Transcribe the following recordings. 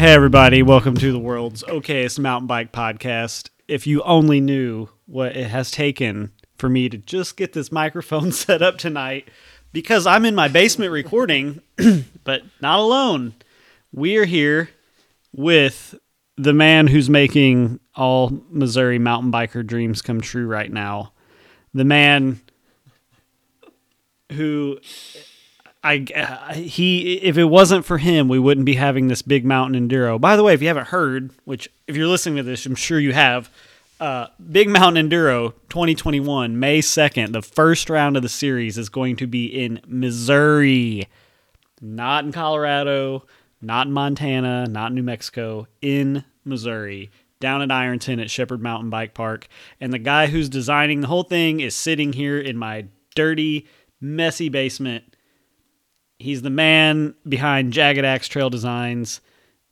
Hey, everybody, welcome to the world's okayest mountain bike podcast. If you only knew what it has taken for me to just get this microphone set up tonight, because I'm in my basement recording, but not alone. We are here with the man who's making all Missouri mountain biker dreams come true right now. The man who I uh, he if it wasn't for him, we wouldn't be having this big mountain enduro. By the way, if you haven't heard, which if you're listening to this, I'm sure you have, uh, Big Mountain Enduro 2021 May 2nd, the first round of the series is going to be in Missouri, not in Colorado, not in Montana, not in New Mexico, in Missouri. Down at Ironton at Shepherd Mountain Bike Park. And the guy who's designing the whole thing is sitting here in my dirty, messy basement He's the man behind Jagged Axe Trail Designs,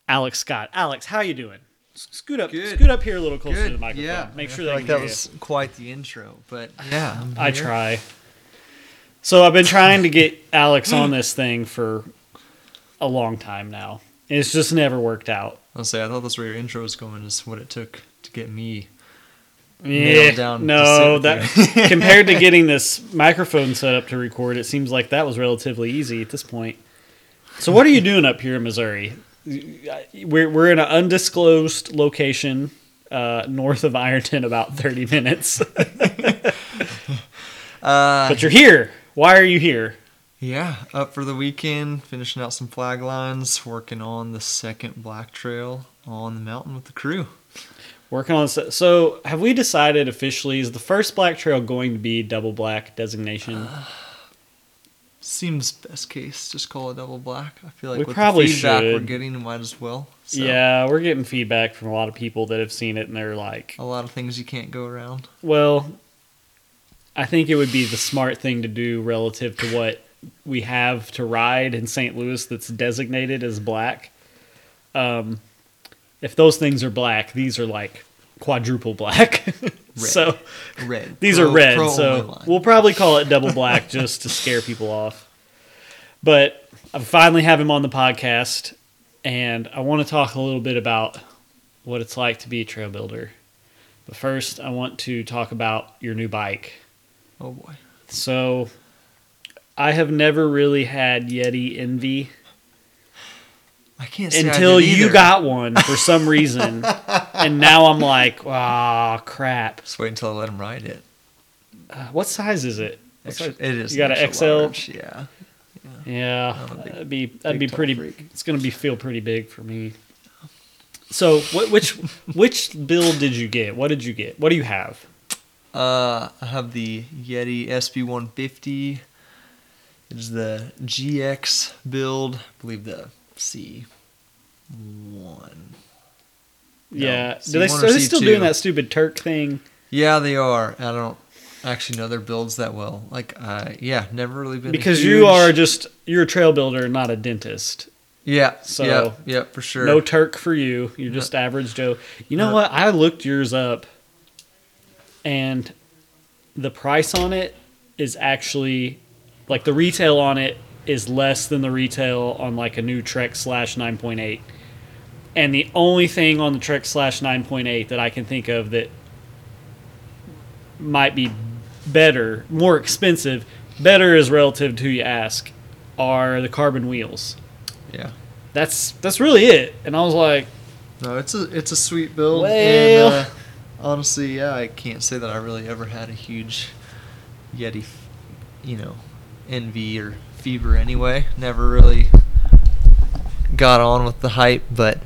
Alex Scott. Alex, how you doing? Scoot up, Good. scoot up here a little closer to the microphone. Yeah, Make I sure feel they like that hear was quite the intro, but yeah, I'm. I try. So I've been trying to get Alex on this thing for a long time now. It's just never worked out. I'll say I thought that's where your intro was going. Is what it took to get me. Yeah, down no, that compared to getting this microphone set up to record, it seems like that was relatively easy at this point. So, what are you doing up here in Missouri? We're we're in an undisclosed location uh, north of Ironton, about thirty minutes. Uh, but you're here. Why are you here? yeah, up for the weekend, finishing out some flag lines, working on the second black trail on the mountain with the crew. Working on this. So, have we decided officially is the first black trail going to be double black designation? Seems best case, just call it double black. I feel like We with probably the feedback we're getting, might as well. So, Yeah, we're getting feedback from a lot of people that have seen it, and they're like, a lot of things you can't go around. Well, I think it would be the smart thing to do relative to what we have to ride in St. Louis that's designated as black. Um, if those things are black, these are like quadruple black. so Red. these Pro- are red. So we'll probably call it double black just to scare people off. But I finally have him on the podcast, and I want to talk a little bit about what it's like to be a trail builder. But first, I want to talk about your new bike. oh boy. So, I have never really had Yeti envy I can't say until you got one for some reason, and now I'm like, ah, crap. Just wait until I let him ride it. Uh, what size is it? Extra, size- it is. You got an XL? large, Yeah. Yeah, I'm big- that'd be that'd be pretty. freak. It's gonna be feel pretty big for me. So, what, which which build did you get? What did you get? What do you have? Uh, I have the Yeti SB150. It is the GX build. I believe the C1. yeah, C1 do they, are they still C2? doing that stupid Turq thing? Yeah, they are. I don't actually know their builds that well. Like, uh, yeah, never really been Because you are just you're a trail builder, not a dentist. Yeah. so- yeah, yeah, for sure. No Turq for you. You're just average Joe. You know No. what? I looked yours up, and the price on it is actually like the retail on it is less than the retail on like a new Trek slash 9.8. And the only thing on the Trek slash 9.8 that I can think of that might be better, more expensive, better is relative to who you ask, are the carbon wheels yeah. that's that's really it. And I was like, No, it's a it's a sweet build. Well- and, uh, honestly, yeah, I can't say that I really ever had a huge Yeti, you know, envy or fever. Anyway, never really got on with the hype, but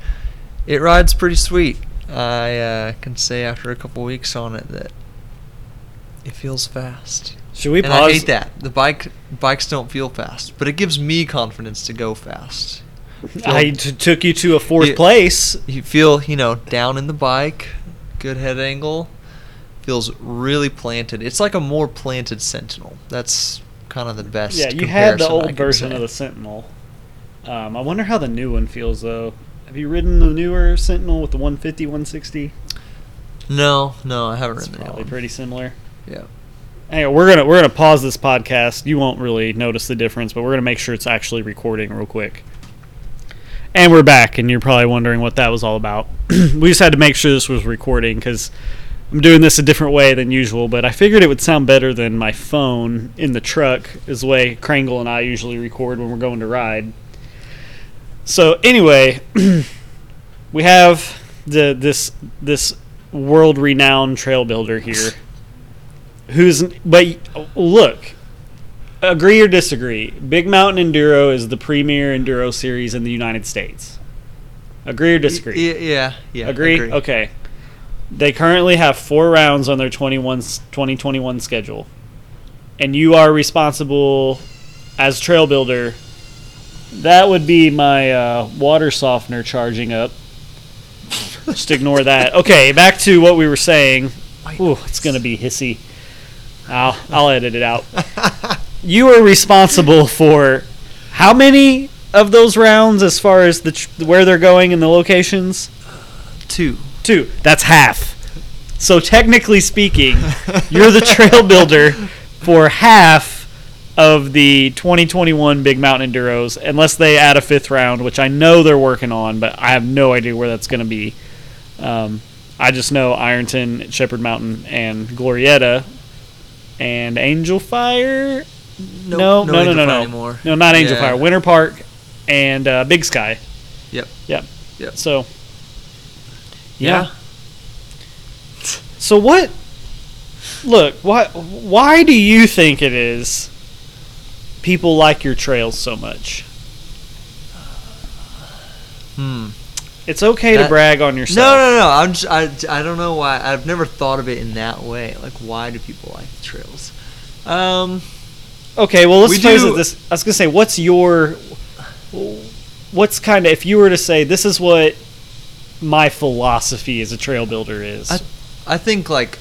it rides pretty sweet. I uh, can say after a couple weeks on it that it feels fast. should we and pause? I hate that the bike bikes don't feel fast, but it gives me confidence to go fast. I t- took you to a fourth Yeah. place. you feel you know down in the bike good head angle feels really planted it's like a more planted sentinel that's kind of the best Yeah, you had the old version say. of the Sentinel. Um, I wonder how the new one feels though. Have you ridden the newer Sentinel with the 150, 160? no no i haven't It's ridden probably pretty similar. yeah Anyway, we're gonna we're gonna pause this podcast. You won't really notice the difference, but we're gonna make sure it's actually recording real quick. And we're back, and you're probably wondering what that was all about. we just had to make sure this was recording because I'm doing this a different way than usual, but I figured it would sound better than my phone in the truck, is the way Krangle and I usually record when we're going to ride. So anyway, we have the this this world renowned trail builder here, who's but look, agree or disagree, Big Mountain Enduro is the premier enduro series in the United States. Agree or disagree? Y- yeah, yeah. agree? Okay. They currently have four rounds on their 21, 2021 schedule. And you are responsible as trail builder. That would be my uh, water softener charging up. Just ignore that. Okay, back to what we were saying. Ooh, it's going to be hissy. I'll, I'll edit it out. You are responsible for how many of those rounds as far as the tr- where they're going and the locations? Two. Two. That's half. So technically speaking, you're the trail builder for half of the 2021 Big Mountain Enduros, unless they add a fifth round, which I know they're working on, but I have no idea where that's going to be. Um, I just know Ironton, Shepherd Mountain, and Glorieta, and Angel Fire. No, no, no, no, no, no. Anymore. No, not Angel Yeah. Fire. Winter Park and uh, Big Sky. Yep. Yep. Yep. So. Yeah. So what? Look, why? Why do you think it is? People like your trails so much. Hmm. It's okay to brag on yourself. No, no, no. I'm just, I, I don't know why. I've never thought of it in that way. Like, why do people like the trails? Um, Okay, well let's We do- this. I was gonna say, what's your? What's kind of if you were to say this is what my philosophy as a trail builder is. I- I think like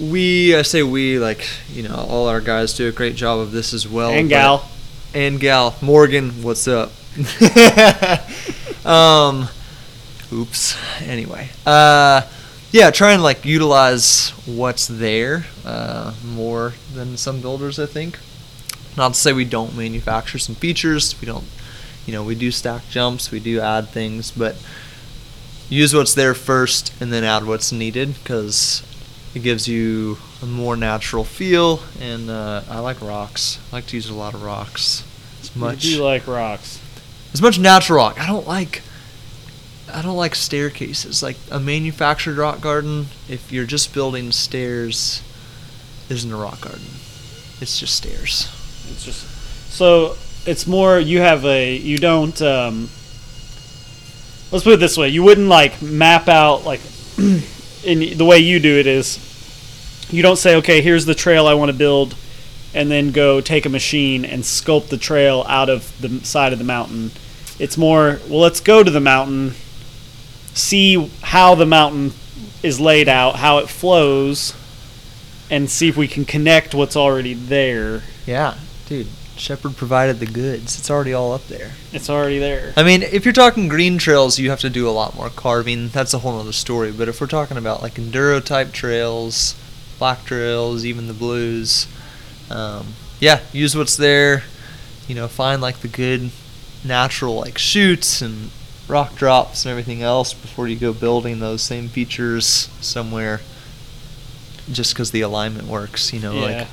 we, I say we, like you know, all our guys do a great job of this as well. and gal. and gal Morgan, what's up? um, oops. Anyway, uh, yeah, try and like utilize what's there uh, more than some builders, I think. Not to say we don't manufacture some features. We don't, you know, we do stack jumps, we do add things, but use what's there first and then add what's needed because it gives you a more natural feel. And uh, I like rocks. I like to use a lot of rocks. As much You do like rocks. as much natural rock. I don't like. I don't like staircases. Like a manufactured rock garden, if you're just building stairs, isn't a rock garden. It's just stairs. It's just so it's more you have a you don't um let's put it this way. You wouldn't like map out like in the way you do it is you don't say okay here's the trail I want to build and then go take a machine and sculpt the trail out of the side of the mountain. It's more well let's go to the mountain see how the mountain is laid out how it flows and see if we can connect what's already there. Yeah, dude. Shepherd provided the goods. It's already all up there. It's already there. I mean, if you're talking green trails, you have to do a lot more carving. That's a whole other story. But if we're talking about like enduro type trails, black trails, even the blues, um, yeah, use what's there. You know, find like the good natural like chutes and rock drops and everything else before you go building those same features somewhere. Just because the alignment works, you know, yeah. like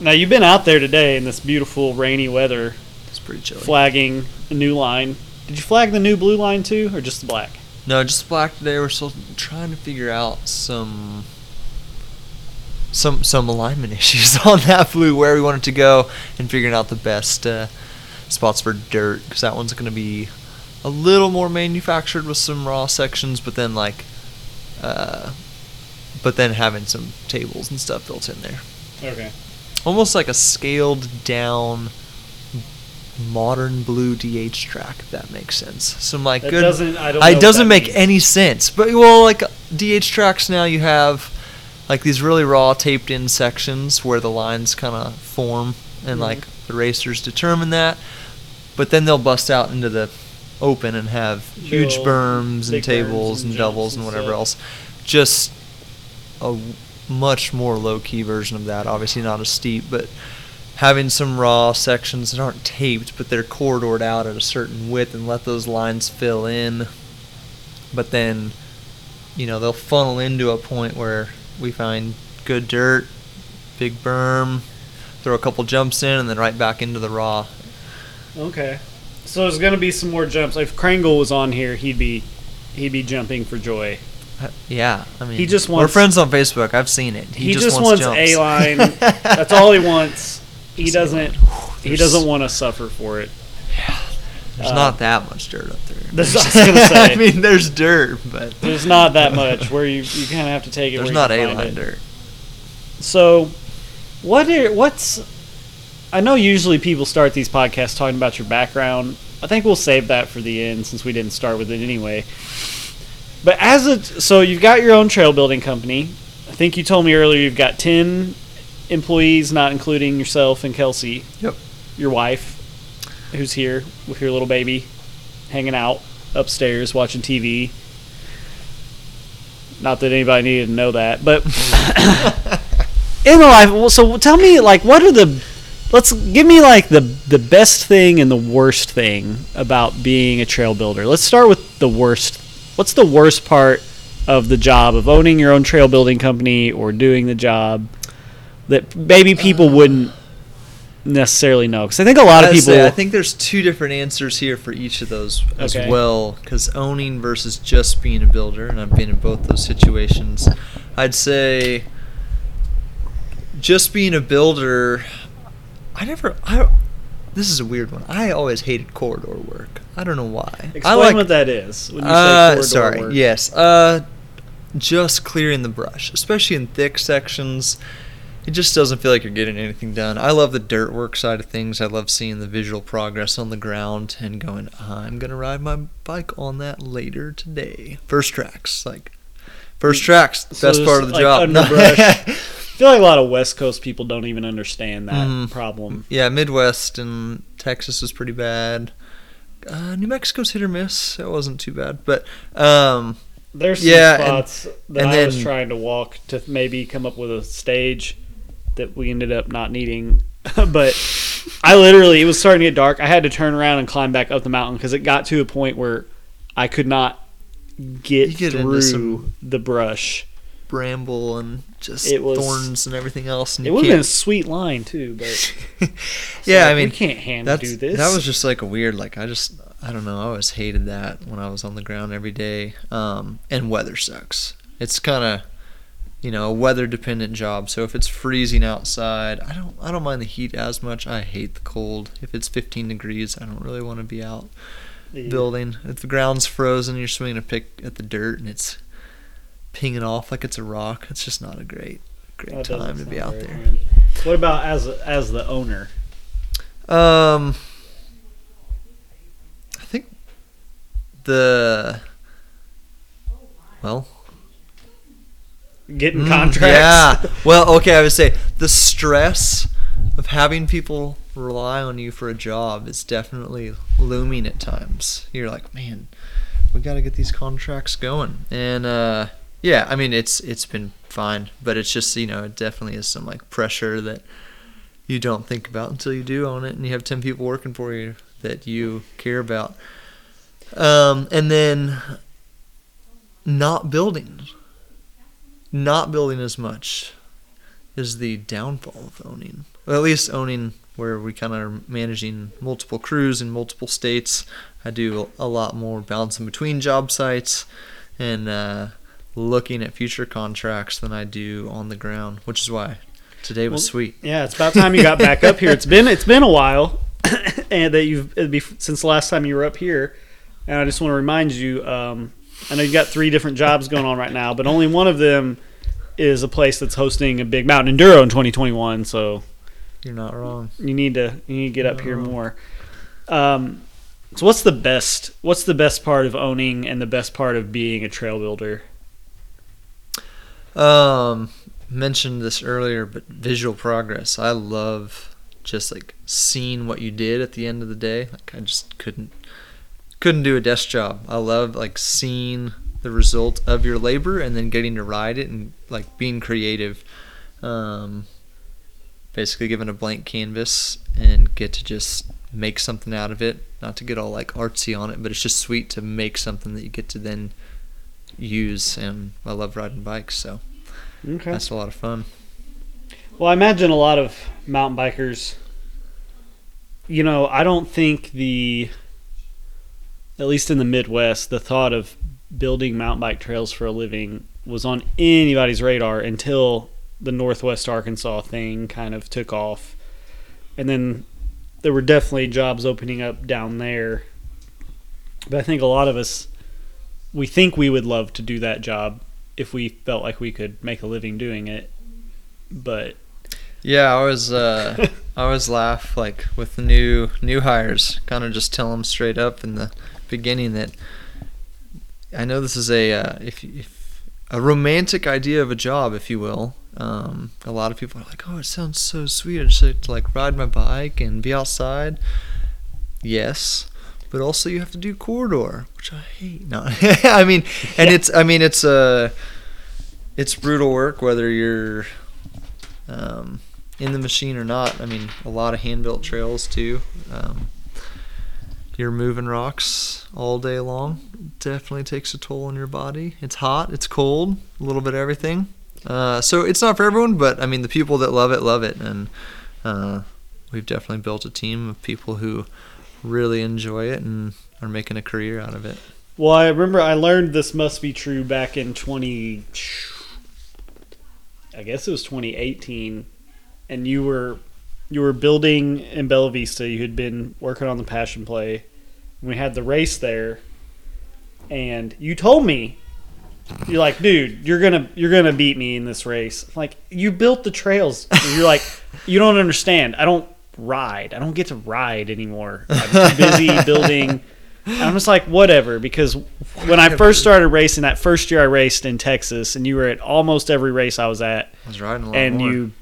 now you've been out there today in this beautiful rainy weather, it's pretty chilly. flagging a new line. Did you flag the new blue line too, or just the black? No, just black today. We're still trying to figure out some some some alignment issues on that blue where we want it to go and figuring out the best uh, spots for dirt because that one's going to be a little more manufactured with some raw sections, but then like uh, but then having some tables and stuff built in there, Okay. Almost like a scaled down modern blue DH track if that makes sense. Some like That good doesn't. I don't. It doesn't make means. any sense. But well, like DH tracks now, you have like these really raw taped in sections where the lines kind of form, and Mhm. like the racers determine that. But then they'll bust out into the open and have huge Little berms and big berms tables and and, doubles and whatever else. Just a much more low key version of that. Obviously not as steep, but having some raw sections that aren't taped, but they're corridored out at a certain width and let those lines fill in. But then, you know, they'll funnel into a point where we find good dirt, big berm, throw a couple jumps in, and then right back into the raw. Okay. So there's gonna be some more jumps. If Krangle was on here, he'd be he'd be jumping for joy. Uh, Yeah, I mean, He just we're friends on Facebook. I've seen it. He, just, wants, jumps. a line. That's all he wants. He Just doesn't. He doesn't want to suffer for it. Yeah, There's uh, not that much dirt up there. I was gonna say. I mean, there's dirt, but There's not that much where you you kind of have to take it. there's not a line dirt. So, what are what's? I know usually people start these podcasts talking about your background. I think we'll save that for the end since we didn't start with it anyway. But as a so you've got your own trail building company. I think you told me earlier you've got ten employees, not including yourself and Kelsey. Yep. Your wife, who's here with your little baby, hanging out upstairs watching TV. Not that anybody needed to know that, but in the life. Well, so tell me, like, what are the? Let's give me like the the best thing and the worst thing about being a trail builder. Let's start with the worst. What's the worst part of the job of owning your own trail building company or doing the job that maybe people uh, wouldn't necessarily know? Because I think a lot of people. say I think there's two different answers here for each of those as Okay. well. Because owning versus just being a builder, and I've been in both those situations. I'd say just being a builder. I never. I. This is a weird one. I always hated corridor work. I don't know why. explain I like, what that is when you uh, corridor sorry. work. Yes. Uh, just clearing the brush, especially in thick sections. It just doesn't feel like you're getting anything done. I love the dirt work side of things. I love seeing the visual progress on the ground and going, I'm gonna ride my bike on that later today. First tracks, like first tracks, So best part of the like, job. underbrush. I feel like a lot of West Coast people don't even understand that Mhm. problem. yeah, Midwest and Texas was pretty bad. Uh, New Mexico's hit or miss. It wasn't too bad, but um, There's some Yeah, and- spots that and I was trying to walk to maybe come up with a stage that we ended up not needing. but I literally, it was starting to get dark. I had to turn around and climb back up the mountain because it got to a point where I could not get, get through some- the brush. Bramble and just was- thorns and everything else. And It would have been a sweet line too, but yeah, like, I mean, we can't hand do this. That was just like a weird, like I just, I don't know, I always hated that when I was on the ground every day. Um, and weather sucks. It's kind of, you know, a weather dependent job. So if it's freezing outside, I don't, I don't mind the heat as much. I hate the cold. If it's 15 degrees, I don't really want to be out Yeah. building. If the ground's frozen, you're swinging a pick at the dirt and it's pinging off like it's a rock. It's just not a great, great That time to be out there. fun. What about as as the owner? Um, I think the well, Getting mm, contracts. Yeah. Well, okay, I would say the stress of having people rely on you for a job is definitely looming at times. You're like, man, we got to get these contracts going, and uh, yeah, I mean, it's it's been fine, but it's just you know, it definitely is some like pressure that you don't think about until you do own it, and you have ten people working for you that you care about. Um, and then not building, not building as much is the downfall of owning. Well, at least owning where we kind of are managing multiple crews in multiple states. I do a lot more bouncing between job sites and uh, looking at future contracts than I do on the ground, which is why today was Well, sweet. Yeah, it's about time you got back up here. It's been it's been a while, and that you've it'd be since the last time you were up here. And I just want to remind you, um, I know you've got three different jobs going on right now, but only one of them is a place that's hosting a big mountain enduro in 2021. So You're not wrong. you need to you need to get up here No. more. Um, so what's the best what's the best part of owning and the best part of being a trail builder? Um, mentioned this earlier, but visual progress. I love just like seeing what you did at the end of the day. Like I just couldn't couldn't do a desk job. I love like seeing the result of your labor and then getting to ride it and like being creative. Um, basically given a blank canvas and get to just make something out of it. Not to get all like artsy on it, but it's just sweet to make something that you get to then use. And I love riding bikes, so Okay. that's a lot of fun. Well, I imagine a lot of mountain bikers. You know, I don't think the, at least in the Midwest, the thought of building mountain bike trails for a living was on anybody's radar until the Northwest Arkansas thing kind of took off. And then there were definitely jobs opening up down there. But I think a lot of us, we think we would love to do that job if we felt like we could make a living doing it. But Yeah, I always uh, I always laugh like with the new new hires. Kind of just tell them straight up in the beginning that I know this is a uh, if if a romantic idea of a job, if you will. Um, a lot of people are like, "Oh, it sounds so sweet. I just like to like ride my bike and be outside." Yes, but also you have to do corridor, which I hate. No, I mean, and Yeah. it's I mean it's uh, it's brutal work whether you're um, in the machine or not. I mean, a lot of hand built trails too. Um, you're moving rocks all day long. Definitely takes a toll on your body. It's hot, it's cold, a little bit of everything. Uh, so it's not for everyone, but I mean, the people that love it love it, and uh, we've definitely built a team of people who really enjoy it and are making a career out of it. Well, I remember I learned this must be true back in 20 I guess it was 2018 and you were you were building in Bella Vista. You had been working on the Passion Play. We had the race there and you told me you're like, "Dude, you're to you're to beat me in this race." Like, "You built the trails." And you're like, "You don't understand. I don't ride. I don't get to ride anymore. I'm too busy building I'm just like, whatever, because when I first started racing, that first year I raced in Texas, and you were at almost every race I was at, I was riding a lot and more. you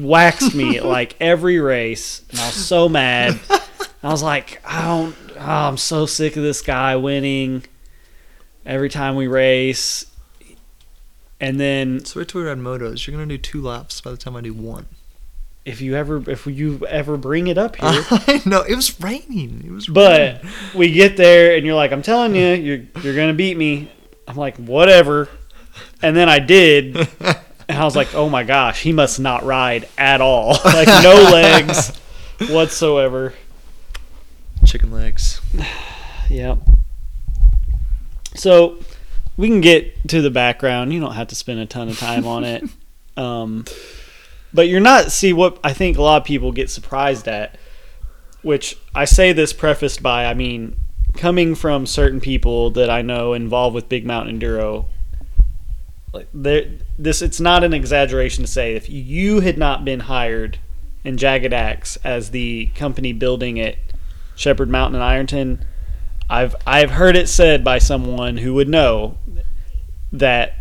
waxed me at like every race, and I was so mad. I was like, I don't, oh, I'm so sick of this guy winning every time we race. And then So wait till we ride motos. You're gonna do two laps by the time I do one. If you ever, if you ever bring it up here, no, it was raining. It was. But raining. we get there and you're like, I'm telling you, you're you're gonna beat me. I'm like, whatever. And then I did, and I was like, oh my gosh, he must not ride at all. Like no legs whatsoever. chicken legs. yeah. So we can get to the background. You don't have to spend a ton of time on it. Um, but you're not see what I think a lot of people get surprised at, which I say this prefaced by I mean coming from certain people that I know involved with Big Mountain Enduro. Like there, this it's not an exaggeration to say if you had not been hired in Jagged Axe as the company building it, Shepherd Mountain and Ironton, I've I've heard it said by someone who would know that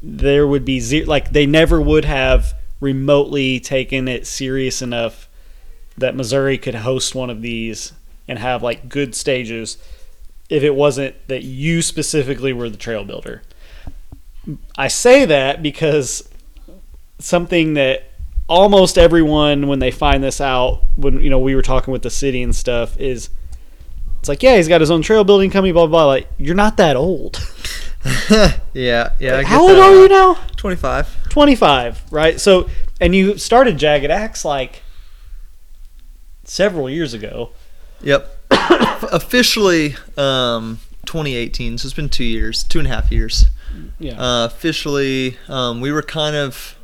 there would be zero, like they never would have remotely taken it serious enough that Missouri could host one of these and have like good stages if it wasn't that you specifically were the trail builder. I say that because something that almost everyone when they find this out when you know we were talking with the city and stuff is it's like yeah he's got his own trail building company blah blah blah like you're not that old yeah, yeah. I get how old that. are you now Twenty-five. 25 right so and you started jagged axe like several years ago Yep. Officially, um, 2018. So it's been two years, two and a half years. yeah Uh, officially, um, we were kind of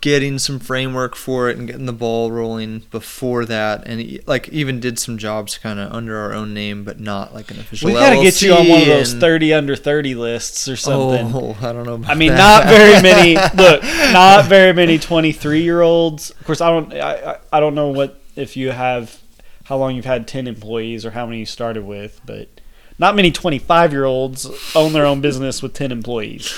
getting some framework for it and getting the ball rolling before that, and like even did some jobs kind of under our own name, but not like an official. we got to get you on one of those LLC 30 under 30 lists or something Oh, I don't know. I mean, that. not very many. Look, not very many twenty-three-year-olds. Of course, I don't. I, I don't know what if you have how long you've had ten employees or how many you started with, but not many twenty-five-year-olds own their own business with ten employees.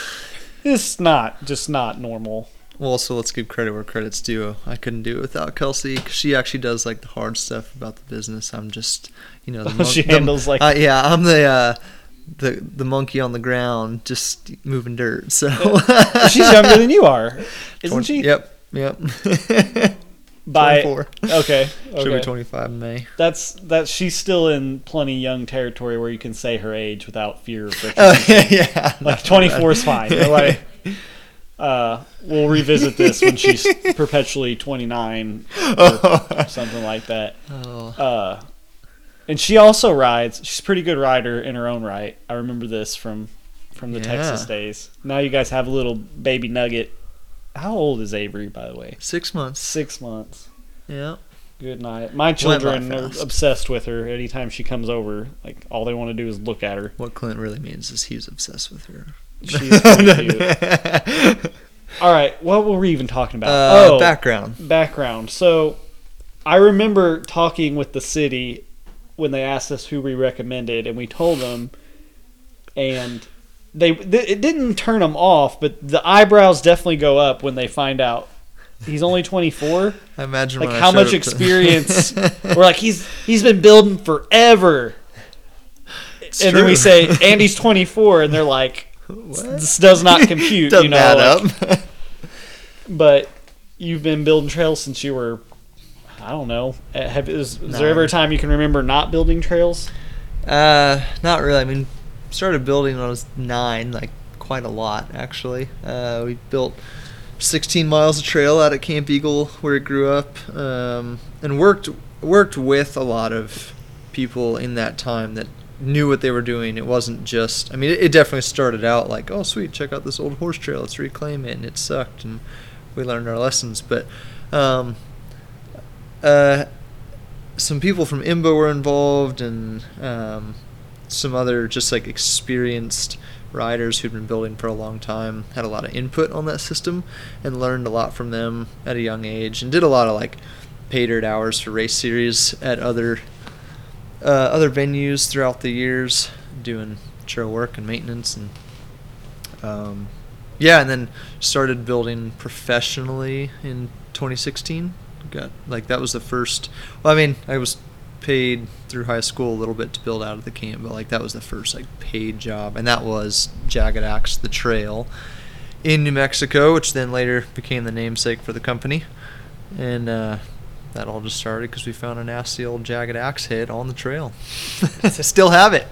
It's not just not normal. Well, also let's give credit where credit's due. I couldn't do it without Kelsey 'cause she actually does like the hard stuff about the business. I'm just, you know, the Oh, she the- handles, like- uh, yeah, I'm the uh, the the monkey on the ground, just moving dirt. So She's younger than you are, isn't 20 she? Yep, Yep. By 24. okay, She'll be 25 in May. That's that. She's still in plenty young territory where you can say her age without fear of. Oh yeah, yeah. like 24 is fine. Like, uh, we'll revisit this when she's perpetually 29 or something like that. oh, Uh, and she also rides. She's a pretty good rider in her own right. I remember this from from the Yeah. Texas days. Now you guys have a little baby nugget. How old is Avery, by the way? six months. Six months. Yeah. Good night. My children are obsessed with her. Anytime she comes over, like all they want to do is look at her. What Klint really means is he's obsessed with her. She's pretty cute. All right, what were we even talking about? Uh, oh, background. background. So, I remember talking with the city when they asked us who we recommended, and we told them, and they th- it didn't turn them off, but the eyebrows definitely go up when they find out he's only 24. I imagine Like how much experience? We're like he's he's been building forever, It's and then we say Andy's 24, and they're like. What? This does not compute, Doesn't you know. add like- up. but you've been building trails since you were I don't know. Uh, Have, is, is there ever a time you can remember not building trails? Uh, not really. I mean, started building when I was nine, like quite a lot actually. Uh, we built 16 miles of trail out at Camp Eagle where it grew up, um, and worked worked with a lot of people in that time that knew what they were doing. It wasn't just. I mean, it, it definitely started out like, oh sweet, check out this old horse trail. Let's reclaim it, and it sucked, and we learned our lessons. But um, uh, some people from IMBA were involved and um, some other just like experienced riders who'd been building for a long time had a lot of input on that system and learned a lot from them at a young age and did a lot of like paid hours for race series at other uh, other venues throughout the years doing trail work and maintenance and um, yeah and then started building professionally in 2016 got like that was the first well i mean i was paid through high school a little bit to build out of the camp but like that was the first like paid job and that was jagged axe the trail in new mexico which then later became the namesake for the company. And uh, that all just started because we found a nasty old jagged axe head on the trail i still have it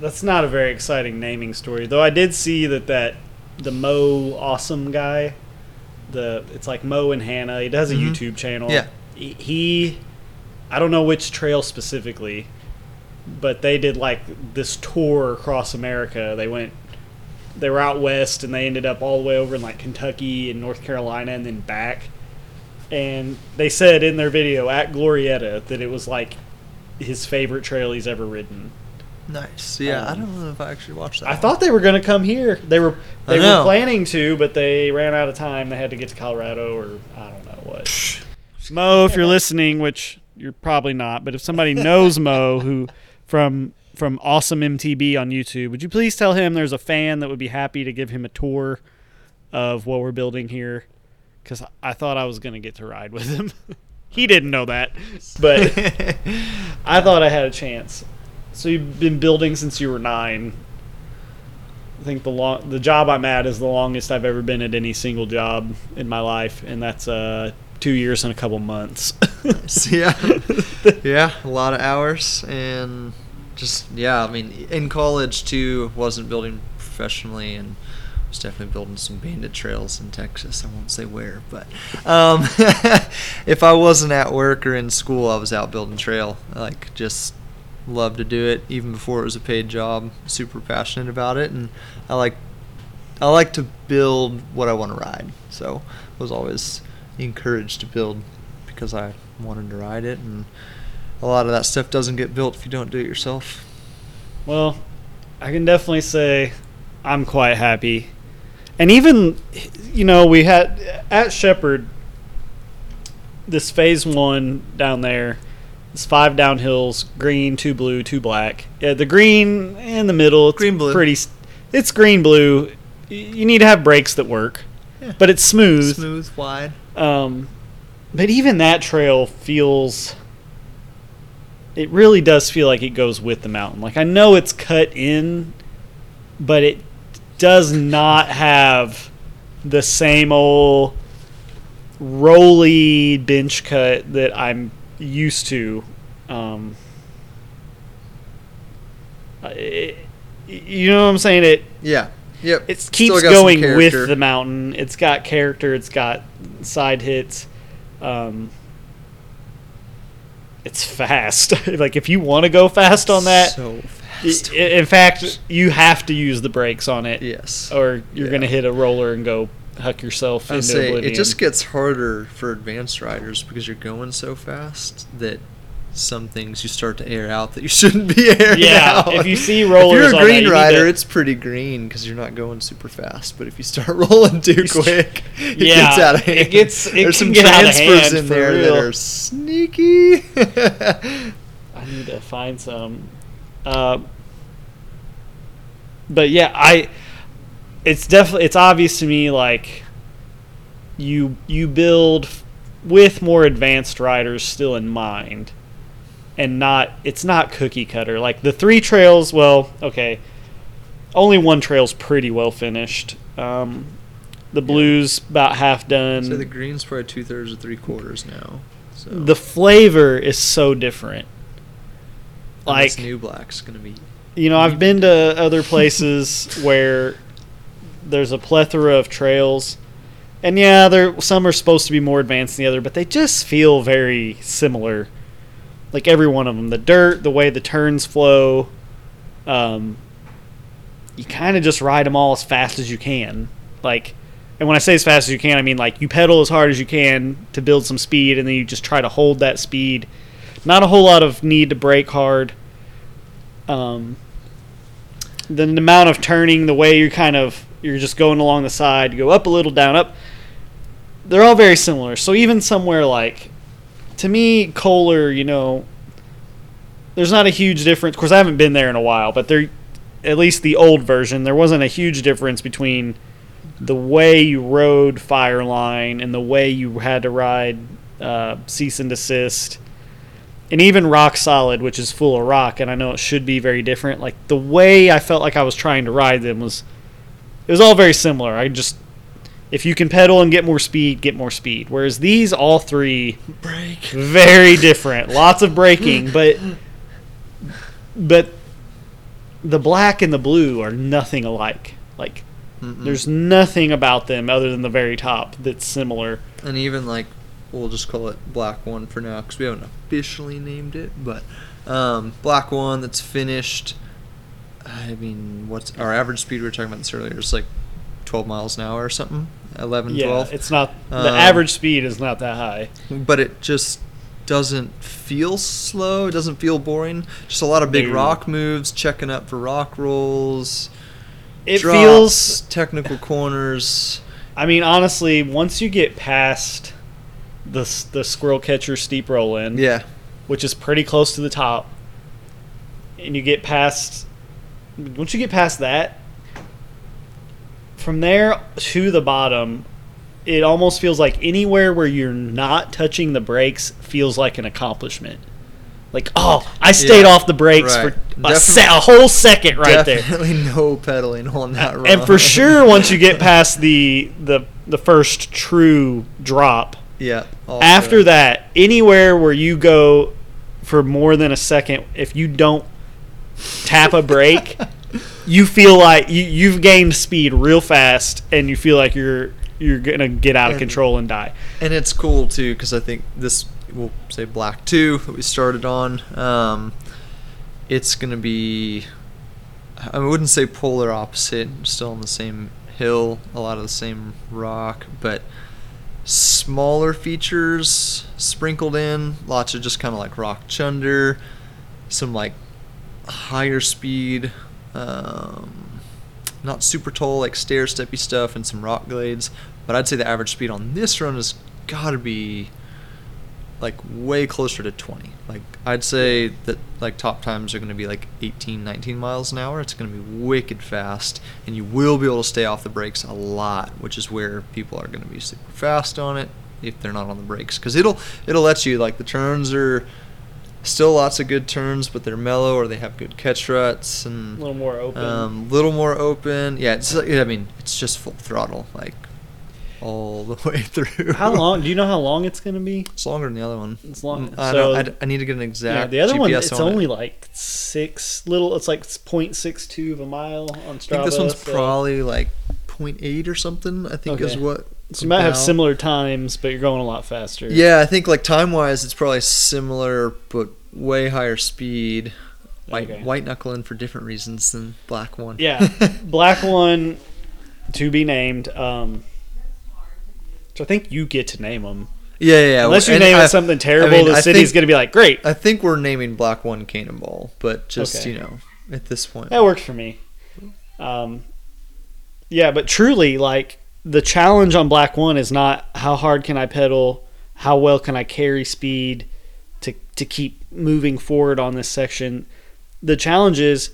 That's not a very exciting naming story, though. I did see that that the Mo Awesome guy, the it's like Mo and Hannah. He does a Mhm. YouTube channel. Yeah. He, I don't know which trail specifically, but they did like this tour across America. They went, they were out west, and they ended up all the way over in like Kentucky and North Carolina, and then back. And they said in their video at Glorieta that it was like his favorite trail he's ever ridden. nice yeah i Um, don't know if i actually watched that I one. thought they were going to come here. They were they were planning to, but they ran out of time. They had to get to Colorado, or I don't know what. Mo, if you're listening, which you're probably not, but if somebody knows Mo, who from from Awesome MTB on YouTube, would you please tell him there's a fan that would be happy to give him a tour of what we're building here? Because I thought I was going to get to ride with him. he didn't know that, but I thought I had a chance. So you've been building since you were nine. I think the long the job I'm at is the longest I've ever been at any single job in my life, and that's uh two years and a couple months. Yeah, yeah, a lot of hours, and just yeah. I mean, in college too, wasn't building professionally, and was definitely building some bandit trails in Texas. I won't say where, but um, if I wasn't at work or in school, I was out building trail. Like just loved to do it, even before it was a paid job. Super passionate about it, and I like I like to build what I want to ride. So I was always encouraged to build because I wanted to ride it, and a lot of that stuff doesn't get built if you don't do it yourself. well, I can definitely say I'm quite happy. And even you know, we had at Shepherd this phase 1 down there. It's five downhills, green, two blue, two black. Yeah, the green in the middle, it's Green, blue. pretty it's green blue. You need to have brakes that work. Yeah. But it's smooth. Smooth, wide. Um, but even that trail feels. It really does feel like it goes with the mountain. Like I know it's cut in, but it does not have the same old roly bench cut that I'm used to. Um, it, you know what I'm saying? It Yeah. Yep. it keeps going with the mountain. It's got character. It's got side hits. Um, it's fast. like if you want to go fast on that, So fast. In fact, you have to use the brakes on it, yes. or you're Yeah. gonna hit a roller and go huck yourself I into say oblivion. it just gets harder for advanced riders because you're going so fast that some things you start to air out that you shouldn't be airing Yeah, out. if you see if rollers you're on a that, green you rider, to- it's pretty green because you're not going super fast. But if you start rolling too quick, it Yeah, gets out of it hand. gets- it There's some get out of transfers in there real. that are sneaky. I need to find some. Uh, but yeah, I. It's definitely it's obvious to me like you you build with more advanced riders still in mind, and not it's not cookie cutter like the three trails. Well, okay, only one trail's pretty well finished. Um, the blues about half done. so the green's probably two thirds or three quarters now. So the flavor is so different. And this Like new black's gonna be You know, I've been to other places where there's a plethora of trails, and yeah, there some are supposed to be more advanced than the other, but they just feel very similar. Like every one of them, the dirt, the way the turns flow, um, you kind of just ride them all as fast as you can. Like, and when I say as fast as you can, I mean like you pedal as hard as you can to build some speed, and then you just try to hold that speed. Not a whole lot of need to brake hard um, the amount of turning, the way you're kind of you're just going along the side, you go up a little, down, up. They're all very similar. So even somewhere like, to me, Kohler, you know, there's not a huge difference. Of course, I haven't been there in a while, but there, at least the old version, there wasn't a huge difference between the way you rode Fireline and the way you had to ride uh, Cease and Desist and even rock solid which is full of rock and i know it should be very different like the way i felt like i was trying to ride them was it was all very similar. I just if you can pedal and get more speed get more speed. Whereas these all three break. very different. Lots of braking but but the black and the blue are nothing alike. Like Mm-mm. there's nothing about them other than the very top that's similar. And even like we'll just call it black one for now because we haven't officially named it but um, black one that's finished i mean what's our average speed we were talking about this earlier it's like 12 miles an hour or something? 11 yeah 12 it's not the Um, average speed is not that high. but it just doesn't feel slow it doesn't feel boring just a lot of big rock moves checking up for rock rolls it drops, feels technical corners. I mean, honestly, once you get past the the squirrel catcher steep roll in, yeah which is pretty close to the top, and you get past, once you get past that, from there to the bottom, it almost feels like anywhere where you're not touching the brakes feels like an accomplishment. Like, oh, I stayed Yeah, off the brakes right. for a, se- a whole second right there. definitely no pedaling on that run. and for sure once you get past the the the first true drop yeah after that anywhere where you go for more than a second if you don't tap a brake you feel like you, you've gained speed real fast and you feel like you're you're gonna get out of control and die and it's cool too because I think this we'll say black two that we started on. Um, it's gonna be I wouldn't say polar opposite, still on the same hill, a lot of the same rock, but smaller features sprinkled in, lots of just kind of like rock chunder, some like higher speed, um, not super tall like stair steppy stuff, and some rock glades. But I'd say the average speed on this run has got to be like way closer to 20. Like I'd say that like top times are going to be like 18, 19 miles an hour. It's going to be wicked fast, and you will be able to stay off the brakes a lot, which is where people are going to be super fast on it if they're not on the brakes because it'll it'll let you like the turns are still lots of good turns, but they're mellow or they have good catch ruts a and little more open um, little more open. Yeah, it's I mean it's just full throttle like all the way through. How long? Do you know how long it's going to be? It's longer than the other one. It's long. I, so don't, I, I need to get an exact. yeah, the other GPS one it's on it. only like six little. It's like 0.62 of a mile on Strava. I think this one's so- probably like 0.8 or something. I think is what. So you might have similar times, but you're going a lot faster. Yeah, I think like time wise, it's probably similar, but way higher speed. White Okay. white knuckling for different reasons than black one. Yeah. Black one to be named. Um, so I think you get to name them. yeah, yeah. yeah. Unless you And name I- it something terrible, mean, the I city's think- to be like, great. I think we're naming black one Cannonball, but just Okay. you know, at this point, That works for me. Um, yeah, but truly, like the challenge on Black One is not how hard can I pedal, how well can I carry speed to to keep moving forward on this section. The challenge is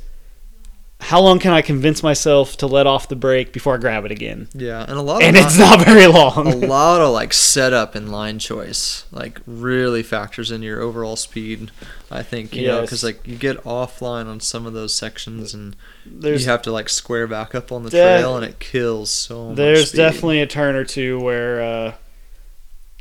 how long can I convince myself to let off the brake before I grab it again, yeah, and a lot of and it's not very long. a lot of like setup and line choice like really factors in your overall speed. I think you know 'cause know because like you get offline on some of those sections and There's you have to like square back up on the trail and it kills so much. There's definitely a turn or two where uh,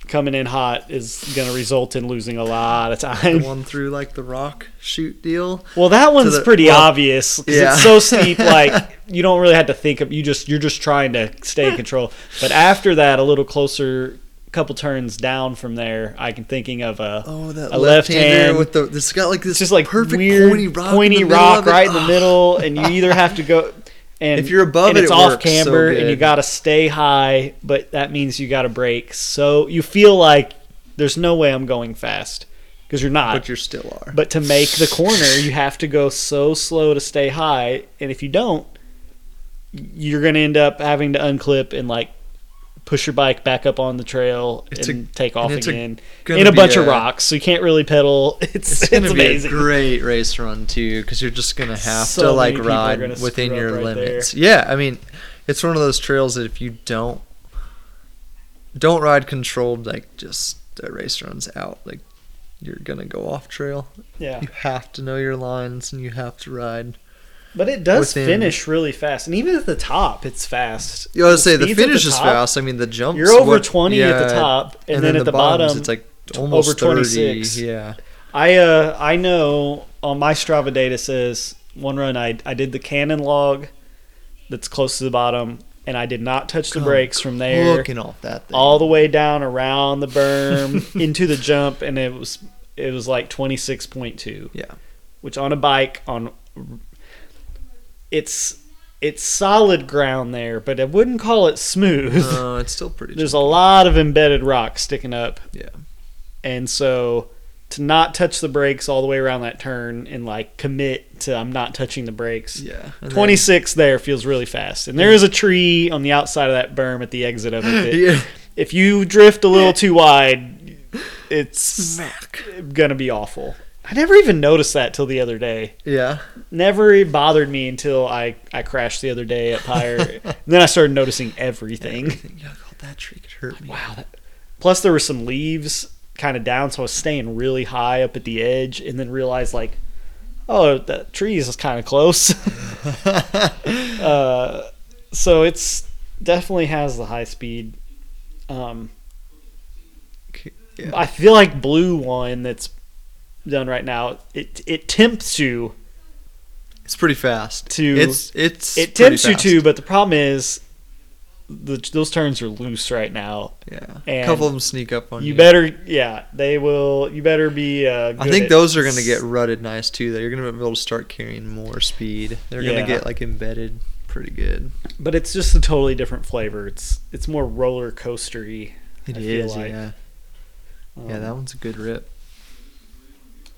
coming in hot is going to result in losing a lot of the time. one through like the rock chute deal. Well, that one's the- pretty well, obvious 'cause yeah. it's so steep. Like you don't really have to think of you just you're just trying to stay in control. But after that, a little closer, couple turns down from there, I can thinking of a Oh, that A left left-hand- with the it's got like this just like perfect weird pointy rock, pointy in the middle right in the middle, and you either have to go. And If you're above and it, it's it off works so camber, and you got to stay high, but that means you got to brake. So you feel like there's no way I'm going fast because you're not. But you still are. But to make the corner, you have to go so slow to stay high, and if you don't, you're going to end up having to unclip and like push your bike back up on the trail It's and take off and it's a- again in a bunch of rocks. So you can't really pedal. It's it's gonna be amazing. a great race run too, because you're just gonna have So to like ride within your right limits. Yeah, I mean, it's one of those trails that if you don't don't ride controlled, like just the race runs out, like you're gonna go off trail. yeah, You have to know your lines and you have to ride. But it does within- finish really fast, and even at the top, it's fast. You gotta say the finish is top, fast. I mean, the jumps. You're over what- 20 at the top, and, then, at the, bottoms, bottom, it's like almost over 30. 26. Yeah. I uh I know on my Strava data says one run I I did the cannon log that's close to the bottom and I did not touch the Come brakes from there Looking off that thing. all the way down around the berm into the jump and it was it was like 26.2 Yeah. which on a bike on it's it's solid ground there but I wouldn't call it smooth No, it's still pretty. there's a lot of embedded rock sticking up Yeah. and so to not touch the brakes all the way around that turn and like commit to I'm not touching the brakes. Yeah. and then- 26 there feels really fast. And there is a tree on the outside of that berm at the exit of it. Yeah. If you drift a little too wide, it's Smack. going to be awful. I never even noticed that till the other day. Yeah. Never bothered me until I, I crashed the other day at Pyre. and then I started noticing everything. Everything. Yeah, that tree could hurt me. Wow. That, plus, there were some leaves kind of down, so I was staying really high up at the edge, and then realized like, oh, that tree is kind of close. uh, so it's definitely has the high speed. Um, Yeah. I feel like blue one that's done right now. It it tempts you. It's pretty fast. To- it's it's It tempts you to, but the problem is, the, those turns are loose right now. Yeah. a couple of them sneak up on you. You better, yeah, they will. You better be. Uh, I think those are going to get rutted nice too. Though you're going to be able to start carrying more speed. They're going to get like embedded pretty good. but it's just a totally different flavor. It's it's more roller coastery. It I is, feel like. yeah. yeah, Um, that one's a good rip.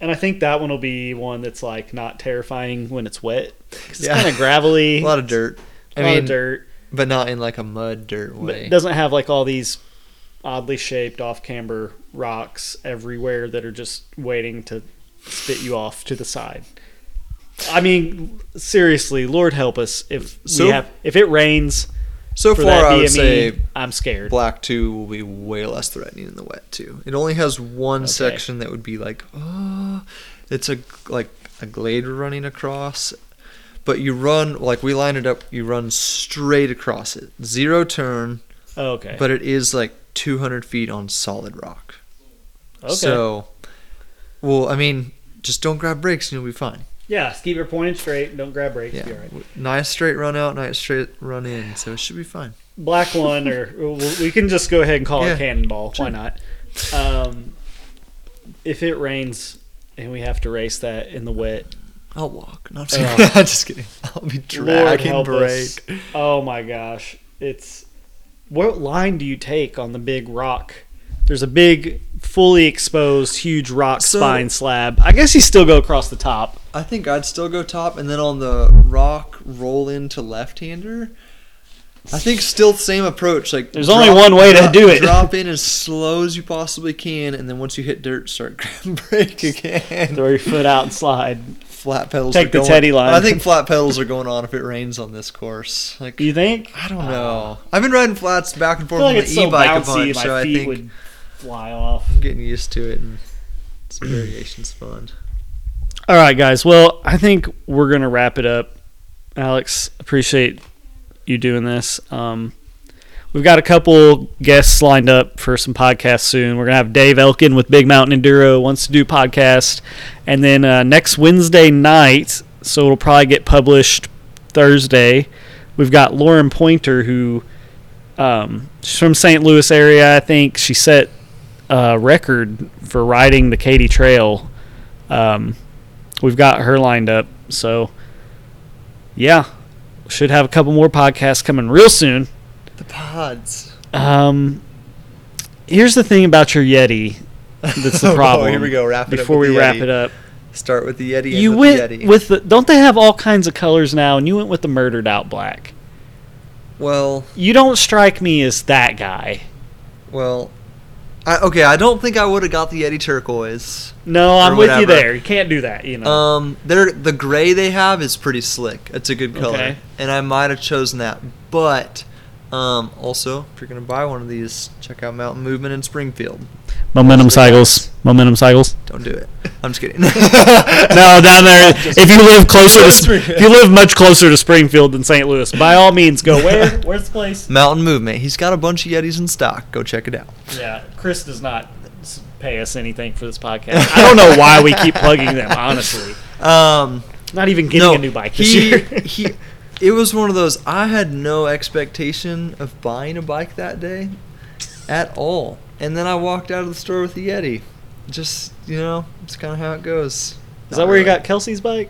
And I think that one will be one that's like not terrifying when it's wet. It's Yeah. kind of gravelly. A lot of dirt. a I lot mean, of dirt. but not in like a mud dirt But way. it doesn't have like all these oddly shaped off camber rocks everywhere that are just waiting to spit you off to the side. I mean, seriously, Lord help us if So- we have if it rains so for far, that I would BME. say I'm scared. Black 2 will be way less threatening in the wet too. It only has one Okay. section that would be like, oh, it's a like a glade running across. But you run like we line it up. You run straight across it, zero turn, Oh, okay. but it is like 200 feet on solid rock. okay. So, well, I mean, just don't grab brakes and you'll be fine. Yeah, just keep your pointed straight. Don't grab brakes. Yeah, Be all right. nice straight run out, nice straight run in, so it should be fine. Black one, or we can just go ahead and call Yeah. it cannonball. Sure. Why not? Um, if it rains and we have to race that in the wet, I'll walk. No, I'm just, kidding. just kidding. I'll be dragging brake. us. Oh my gosh. It's what line do you take on the big rock? There's a big fully exposed huge rock So- spine slab. I guess you still go across the top. I think I'd still go top, and then on the rock roll into left-hander. I think still same approach. Like There's only one way to do it. Drop in as slow as you possibly can, and then once you hit dirt, start grabbing brake again. Throw your foot out and slide. flat pedals. Take are the going, Teddy line. I think flat pedals are going on if it rains on this course. Like You think? I don't ah. know. I've been riding flats back and forth like on the so e-bike a bouncy, bunch, my so I think would fly off. I'm getting used to it, and some variations fun. All right, guys. Well, I think we're gonna wrap it up. Alex, appreciate you doing this. Um, we've got a couple guests lined up for some podcasts soon. We're gonna have Dave Elkin with Big Mountain Enduro wants to do podcast, and then uh, next Wednesday night, so it'll probably get published Thursday. We've got Lauren Pointer who um, she's from St. Louis area. I think she set a record for riding the Katy Trail. Um, we've got her lined up. So, yeah, should have a couple more podcasts coming real soon. The pods. Um, here's the thing about your Yeti. That's the Oh, problem. here we go. Wrap it Before we wrap Yeti. it up, Start with the Yeti. you went the Yeti. with the. Don't they have all kinds of colors now? And you went with the murdered out black. well, You don't strike me as that guy. well. I, okay, I don't think I would have got the Yeti turquoise. No, I'm with you there. You can't do that. You know. Um, they're, the gray they have is pretty slick. It's a good color, Okay. and I might have chosen that. But um, also, if you're gonna buy one of these, check out Mountain Movement in Springfield. Momentum cycles. Momentum cycles. Don't do it. I'm just kidding. no, down there. if you live closer to, if you live much closer to Springfield than St. Louis, by all means, go where? Where's the place? Mountain Movement. He's got a bunch of Yetis in stock. Go check it out. Yeah, Chris does not pay us anything for this podcast. I don't know why we keep plugging them. Honestly, Um, not even getting no, a new bike this he, year. he, it was one of those. I had no expectation of buying a bike that day, at all. And then I walked out of the store with the Yeti. Just you know, it's kind of how it goes. Is that where you got Kelsey's bike?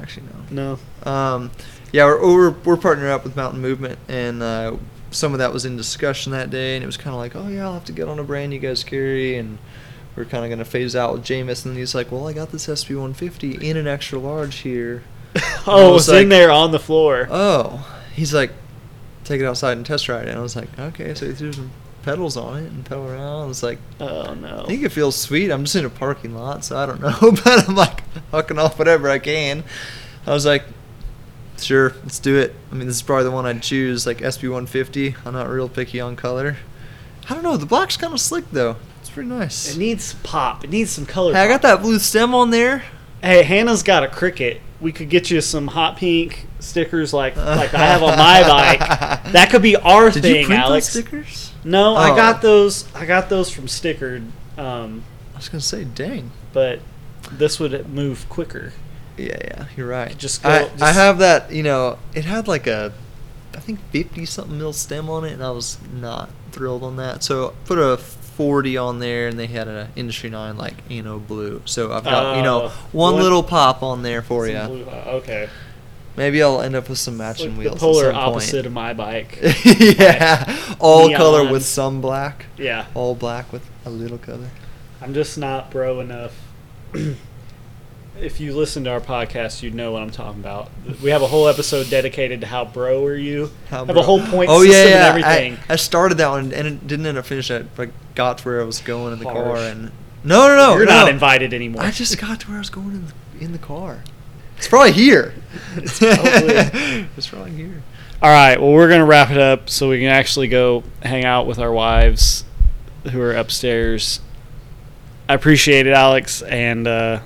Actually, no. No. Um, yeah, we're, we're we're partnering up with Mountain Movement, and uh, some of that was in discussion that day, and it was kind of like, oh yeah, I'll have to get on a brand you guys carry, and we're kind of gonna phase out with Jamis, and he's like, well, I got this SB 150 in an extra large here. Oh, it was was in like- there on the floor. Oh, he's like, take it outside and test ride it. And I was like, okay, so he threw some pedals on it and pedal around. I was like, Oh no. I think it feels sweet. I'm just in a parking lot, so I don't know. but I'm like hucking off whatever I can. I was like, sure, let's do it. I mean, this is probably the one I'd choose, like SB150. I'm not real picky on color. I don't know. The black's kind of slick though. It's pretty nice. It needs pop. It needs some color. Hey, I got that blue stem on there. Hey, Hannah's got a cricket. We could get you some hot pink stickers like like I have on my bike. That could be our Did thing, you print Alex. those stickers? No, I Oh. got those. I got those from Stickered, um, I was gonna say, dang. but this would move quicker. Yeah, yeah, you're right. Just go- I, just- I have that. You know, it had like a, I think fifty something mil stem on it, and I was not thrilled on that. So put a forty on there, and they had an industry nine like you know blue. So I've got you know Oh, one, one- little pop on there for you. blue- uh, okay. Maybe I'll end up with some matching like wheels. the polar some point. opposite of my bike. yeah, all color with some black. yeah, All black with a little color. I'm just not bro enough. if you listen to our podcast, you'd know what I'm talking about. We have a whole episode dedicated to how bro are you. How have a whole point oh, system yeah, yeah. and everything. I, I started that one and it didn't end up finishing it, but got to where I was going in the car and no, no, no, You're no. not invited anymore. I just got to where I was going in the, in the car. It's probably here. It's probably- it's probably here. All right. Well, we're gonna wrap it up so we can actually go hang out with our wives, who are upstairs. I appreciate it, Alex. And uh,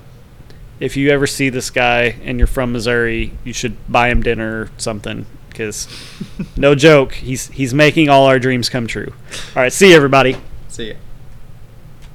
if you ever see this guy and you're from Missouri, you should buy him dinner or something because no joke, he's he's making all our dreams come true. All right, see you everybody. See ya.